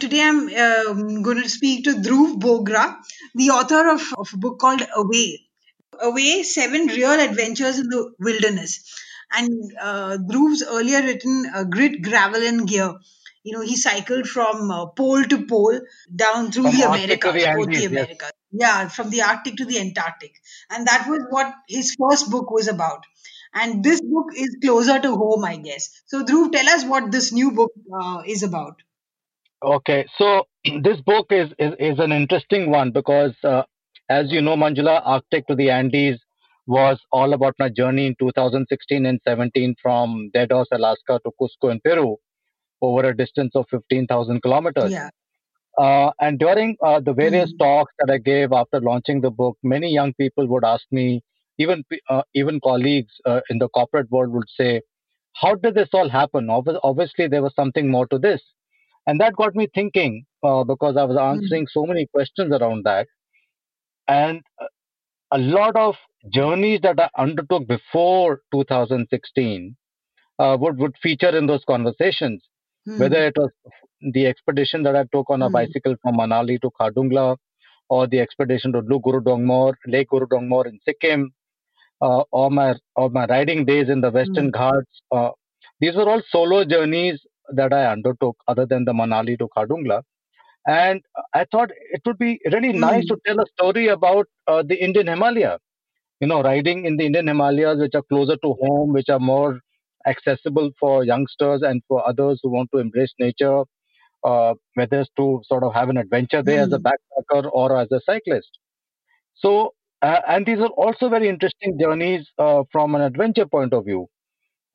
Today I'm um, going to speak to Dhruv Bogra, the author of, of a book called Away. Away Seven Real Adventures in the Wilderness. And uh, Dhruv's earlier written uh, Grit, Gravel, and Gear. You know, he cycled from uh, pole to pole down through From the Americas, the the Andes, yes. Americas. Yeah, from the Arctic to the Antarctic. And that was what his first book was about. And this book is closer to home, I guess. So, Dhruv, tell us what this new book uh, is about. Okay, so this book is, is, is an interesting one because, uh, as you know, Manjula, Arctic to the Andes was all about my journey in 2016 and 17 from Deadhorse, Alaska to Cusco in Peru over a distance of 15,000 kilometers. Yeah. Uh, and during uh, the various Mhm. talks that I gave after launching the book, many young people would ask me, even uh, even colleagues uh, in the corporate world would say, "How did this all happen?" Obvi- Obviously, there was something more to this, and that got me thinking uh, because I was answering so many questions around that, and uh, a lot of journeys that I undertook before 2016 uh, would would feature in those conversations Hmm. whether it was the expedition that I took on a Hmm. bicycle from Manali to Khardungla, or the expedition to Gurudongmar, Lake Gurudongmar in Sikkim, uh, or my or my riding days in the Western Ghats. Uh, these were all solo journeys that I undertook, other than the Manali to Khardungla. And I thought it would be really nice to tell a story about uh, the Indian Himalaya. You know, riding in the Indian Himalayas, which are closer to home, which are more accessible for youngsters and for others who want to embrace nature, uh, whether it's to sort of have an adventure there as a backpacker or as a cyclist. So, uh, and these are also very interesting journeys uh, from an adventure point of view,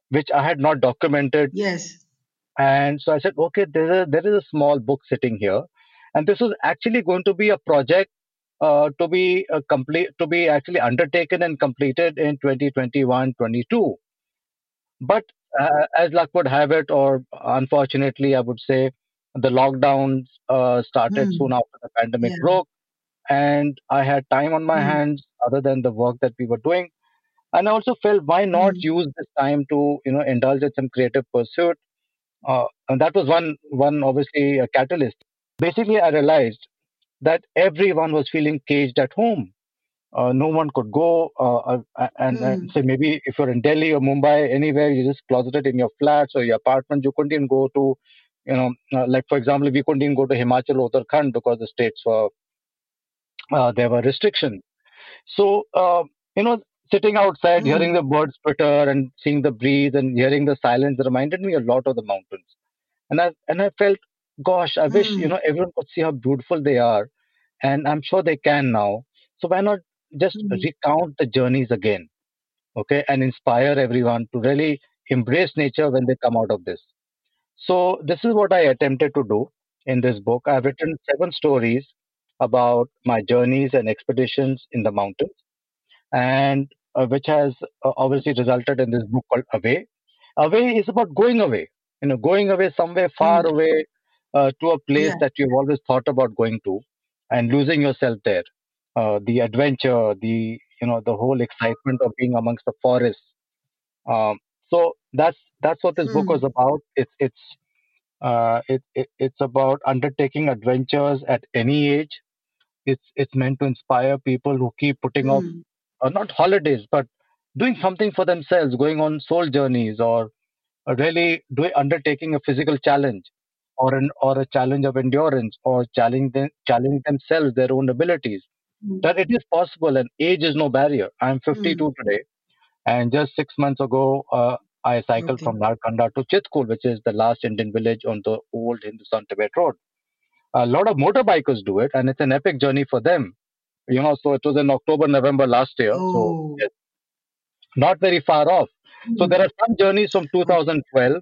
which I had not documented. Yes. And so I said, okay, there is there is a small book sitting here, and this was actually going to be a project uh, to be uh, complete to be actually undertaken and completed in 2021 22 but uh, as luck would have it or unfortunately i would say the lockdowns uh, started Hmm. soon after the pandemic Yeah. broke and i had time on my Hmm. hands other than the work that we were doing and i also felt why not Hmm. use this time to you know indulge in some creative pursuit uh, and that was one one obviously a catalyst. Basically i realized that everyone was feeling caged at home. Uh, no one could go uh, uh, and, Hmm. and say maybe if you're in delhi or mumbai anywhere you're just closeted in your flats or your apartment you couldn't even go to you know uh, like for example we couldn't even go to himachal or uttarakhand because the states were uh, there were restrictions. So uh, you know sitting outside Hmm. hearing the birds twitter and seeing the breeze and hearing the silence reminded me a lot of the mountains. And i and i felt gosh i wish you know everyone could see how beautiful they are. And i'm sure they can now. So why not just Hmm. recount the journeys again okay and inspire everyone to really embrace nature when they come out of this. So this is what i attempted to do in this book. I've written seven stories about my journeys and expeditions in the mountains. And uh, which has uh, obviously resulted in this book called away away is about going away you know going away somewhere far Hmm. away uh, to a place Yeah. that you've always thought about going to and losing yourself there uh, the adventure the you know the whole excitement of being amongst the forests um, so that's that's what this book Hmm. was about it's it's uh, it, it it's about undertaking adventures at any age it's it's meant to inspire people who keep putting off Hmm. Uh, not holidays but doing something for themselves going on soul journeys or really doing undertaking a physical challenge or an or a challenge of endurance or challenge them, challenge themselves their own abilities Mm. that it is possible and age is no barrier i'm 52 Mm. today and just six months ago uh, i cycled Okay. from narkanda to chitkul which is the last indian village on the old hindustan tibet road a lot of motorbikers do it and it's an epic journey for them you know so it was in october november last year so Oh. yes, not very far off so Mm. there are some journeys from 2012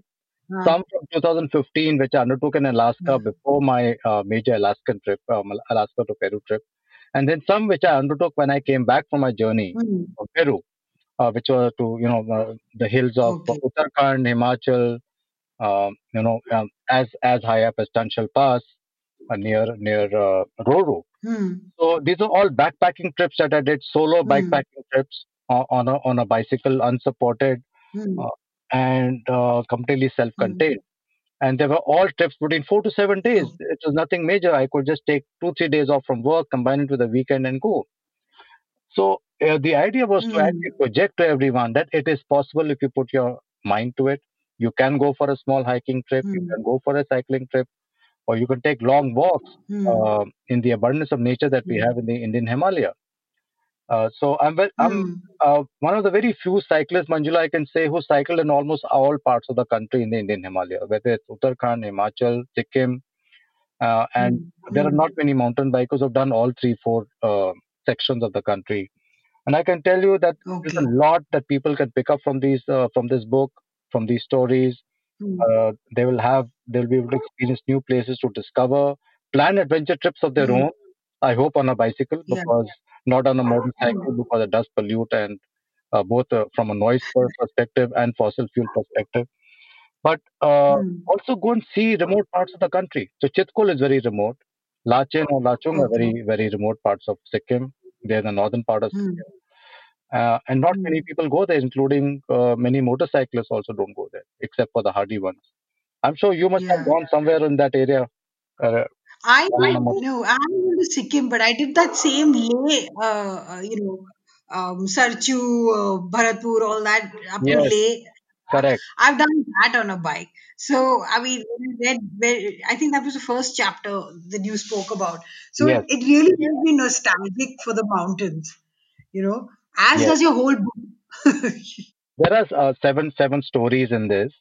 Ah. some from 2015 which i undertook in alaska Yeah. before my uh, major alaskan trip um, alaska to peru trip and then some which i undertook when i came back from my journey Mm. from peru uh, which were to you know uh, the hills of Okay. uttarakhand himachal um, you know um, as as high up as chanshal pass uh, near near uh, rohru Mm. so these are all backpacking trips that i did solo Mm. backpacking trips uh, on a on a bicycle unsupported Mm. uh, and uh, completely Hmm. self-contained. And they were all trips between four to seven days. Oh. It was nothing major. I could just take two, three days off from work, combine it with a weekend, and go. So uh, the idea was to Mm. actually project to everyone that it is possible if you put your mind to it. You can go for a small hiking trip. You Mm. can go for a cycling trip, or you can take long walks Mm. uh, in the abundance of nature that we Mm. have in the Indian Himalaya. Uh, so I'm ve- I'm Mm. uh, one of the very few cyclists, Manjula, I can say, who cycled in almost all parts of the country in the Indian Himalaya, whether it's Uttarakhand, Himachal, Sikkim, uh, and Mm. there are Mm. not many mountain bikers who've done all three, four uh, sections of the country. And I can tell you that there's a lot that people can pick up from these, uh, from this book, from these stories. Uh, they will have, they'll be able to experience new places to discover, plan adventure trips of their Mm. own. I hope on a bicycle Yeah. because not on a motorcycle because it does pollute and uh, both uh, from a noise perspective and fossil fuel perspective. But uh, Mm. also go and see remote parts of the country. So Chitkul is very remote. Lachen or Lachung are very very remote parts of Sikkim. They're the northern part of Mm. Sikkim, uh, and not many Mm. people go there, including uh, many motorcyclists also don't go there, except for the hardy ones. I'm sure you must have Yeah. gone somewhere in that area. Uh, I on a motor- no, I haven't been to Sikkim, but I did that same lay, uh, uh, you know, um, Sarchu, uh, Bharatpur, all that up to yes, Leh. correct. I've done that on a bike. So, I mean, when I read, where, I think that was the first chapter that you spoke about. So, Yes, it, it really made me nostalgic for the mountains, you know, as yes. does your whole book. There are uh, seven seven stories in this.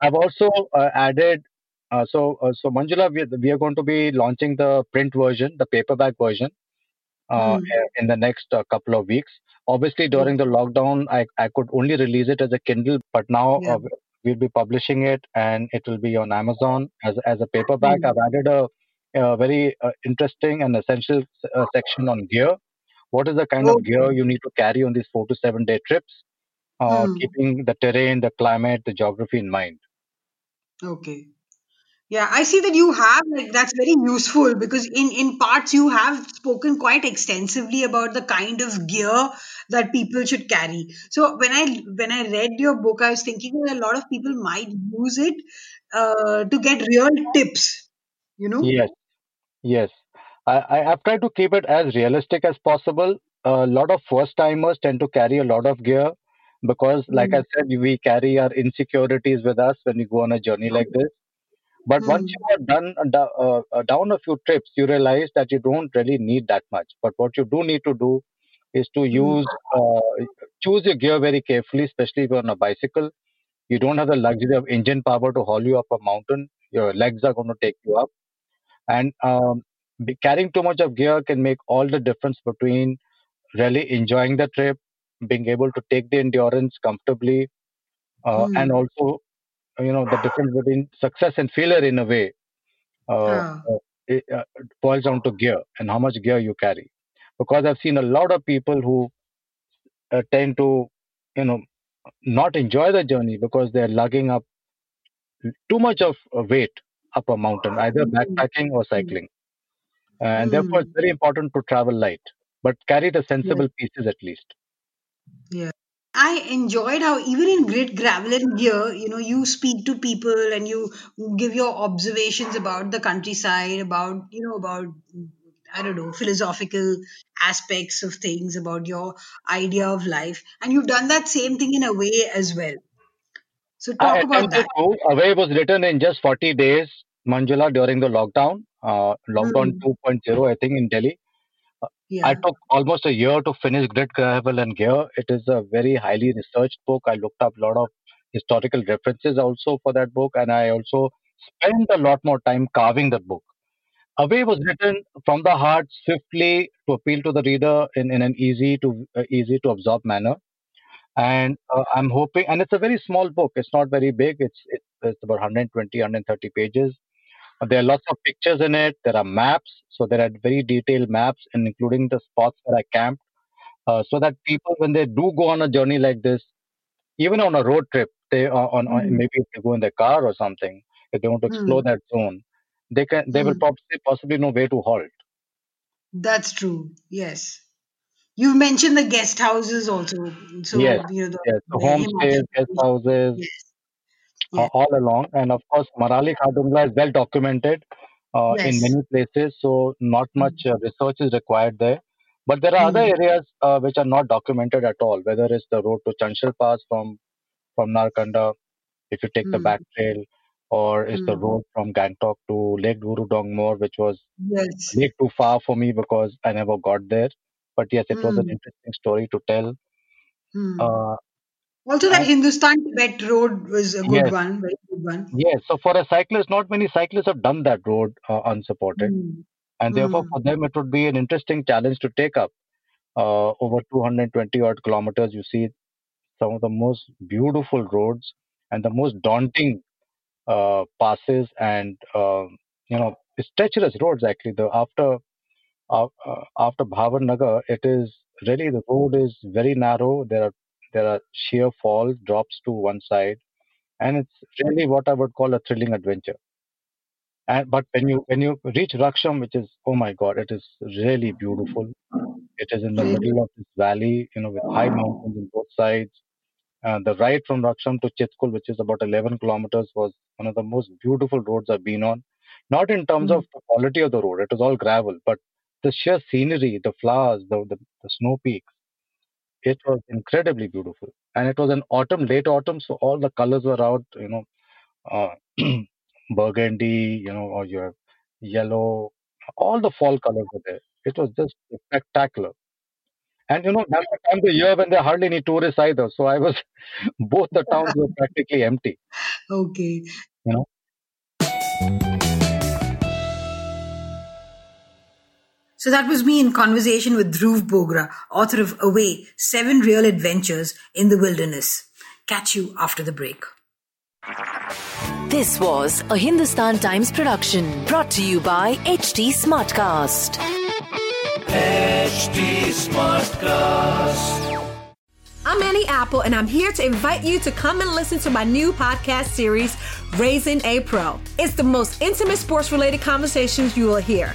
I've also uh, added. Uh, so uh, so Manjula, we, we are going to be launching the print version, the paperback version, uh, Hmm. in the next uh, couple of weeks. Obviously, during the lockdown, I, I could only release it as a Kindle, but now Yeah. uh, we'll be publishing it and it will be on Amazon as as a paperback. Hmm. I've added a, a very uh, interesting and essential uh, section on gear. What is the kind of gear you need to carry on these four to seven day trips? uh, Hmm. keeping the terrain, the climate, the geography in mind. Okay. Yeah, I see that you have like that's very useful because in in parts you have spoken quite extensively about the kind of gear that people should carry. So when I when I read your book, I was thinking that a lot of people might use it uh, to get real tips. You know? Yes, yes. I, I, I've tried to keep it as realistic as possible. A lot of first timers tend to carry a lot of gear because, like I Hmm. said, we carry our insecurities with us when we go on a journey like this. But once Hmm. you have done uh, uh, uh, down a few trips, you realize that you don't really need that much. But what you do need to do is to Hmm. use uh, choose your gear very carefully, especially if you're on a bicycle. You don't have the luxury of engine power to haul you up a mountain. Your legs are going to take you up, and um, carrying too much of gear can make all the difference between really enjoying the trip, being able to take the endurance comfortably, uh, and Hmm. also you know the difference between success and failure in a way uh, Ah. uh, it uh, boils down to gear and how much gear you carry. Because I've seen a lot of people who uh, tend to, you know, not enjoy the journey because they're lugging up too much of weight up a mountain, either Hmm. backpacking or Hmm. cycling. And therefore, it's very important to travel light, but carry the sensible pieces at least. I enjoyed how even in grit gravel and gear, you know, you speak to people and you give your observations about the countryside, about, you know, about, I don't know, philosophical aspects of things, about your idea of life. And you've done that same thing in a way as well. So I talk about attempted that. to. Away was written in just 40 days. Manjula during the lockdown, uh, lockdown Mm. 2.0, I think, in Delhi. Yeah. I took almost a year to finish Grit, Gravel, and Gear. It is a very highly researched book. I looked up a lot of historical references also for that book, and I also spent a lot more time carving that book. Away was written from the heart, swiftly to appeal to the reader in, in an easy to uh, easy to absorb manner. And uh, I'm hoping, and it's a very small book. It's not very big. It's, it's about 120, 130 pages. Uh, There are lots of pictures in it. There are maps, so there are very detailed maps, and including the spots where I camped, uh, so that people, when they do go on a journey like this, even on a road trip, they are on, on Mm. maybe if they go in their car or something, if they want to explore Mm. that zone, they can they will Mm. possibly possibly know where to halt. That's true. Yes. You mentioned the guest houses also. So, Yes, you know, the, yes. The homestays, guest houses, Yes. Uh, all along, and of course, Manali Khardungla is well documented uh, in many places, so not Mm. much uh, research is required there. But there are other Mm. areas uh, which are not documented at all, whether it's the road to Chanshal Pass from from Narkanda, if you take the Mm. back trail, or it's the Mm. road from Gangtok to Lake Gurudongmar, which was Yes. way too far for me because I never got there. But yes, it was an Mm. interesting story to tell. Uh, Also, that Hindustan Tibet road was a good Yes. one, very good one. yes, so for a cyclist, not many cyclists have done that road uh, unsupported. Mm. and therefore Mm. for them it would be an interesting challenge to take up uh, over 220 odd kilometers you see some of the most beautiful roads and the most daunting uh, passes and um, you know it's treacherous roads actually the after uh, uh, after Bhavan Nagar it is really the road is very narrow there are there are sheer falls drops to one side and it's really what I would call a thrilling adventure and but when you when you reach Raksham, which is oh my god, it is really beautiful. It is in the middle of this valley, you know, with high mountains on both sides. Uh, the ride from Raksham to Chitkul, which is about 11 kilometers, was one of the most beautiful roads I've been on. Not in terms Mm. of the quality of the road; it was all gravel, but the sheer scenery, the flowers, the the, the snow peaks, it was incredibly beautiful. And it was an autumn, late autumn, so all the colors were out. You know, uh, burgundy, you know, or you have yellow, all the fall colors were there. It was just spectacular. And you know, that's the time of the year when there are hardly any tourists either. So I was, both the towns were practically empty. Okay. You know. So that was me in conversation with Dhruv Bogra, author of Away Seven Real Adventures in the Wilderness. Catch you after the break. This was a Hindustan Times production brought to you by HT Smartcast. HT Smartcast. I'm Annie Apple, and I'm here to invite you to come and listen to my new podcast series, Raising a Pro. It's the most intimate sports related conversations you will hear.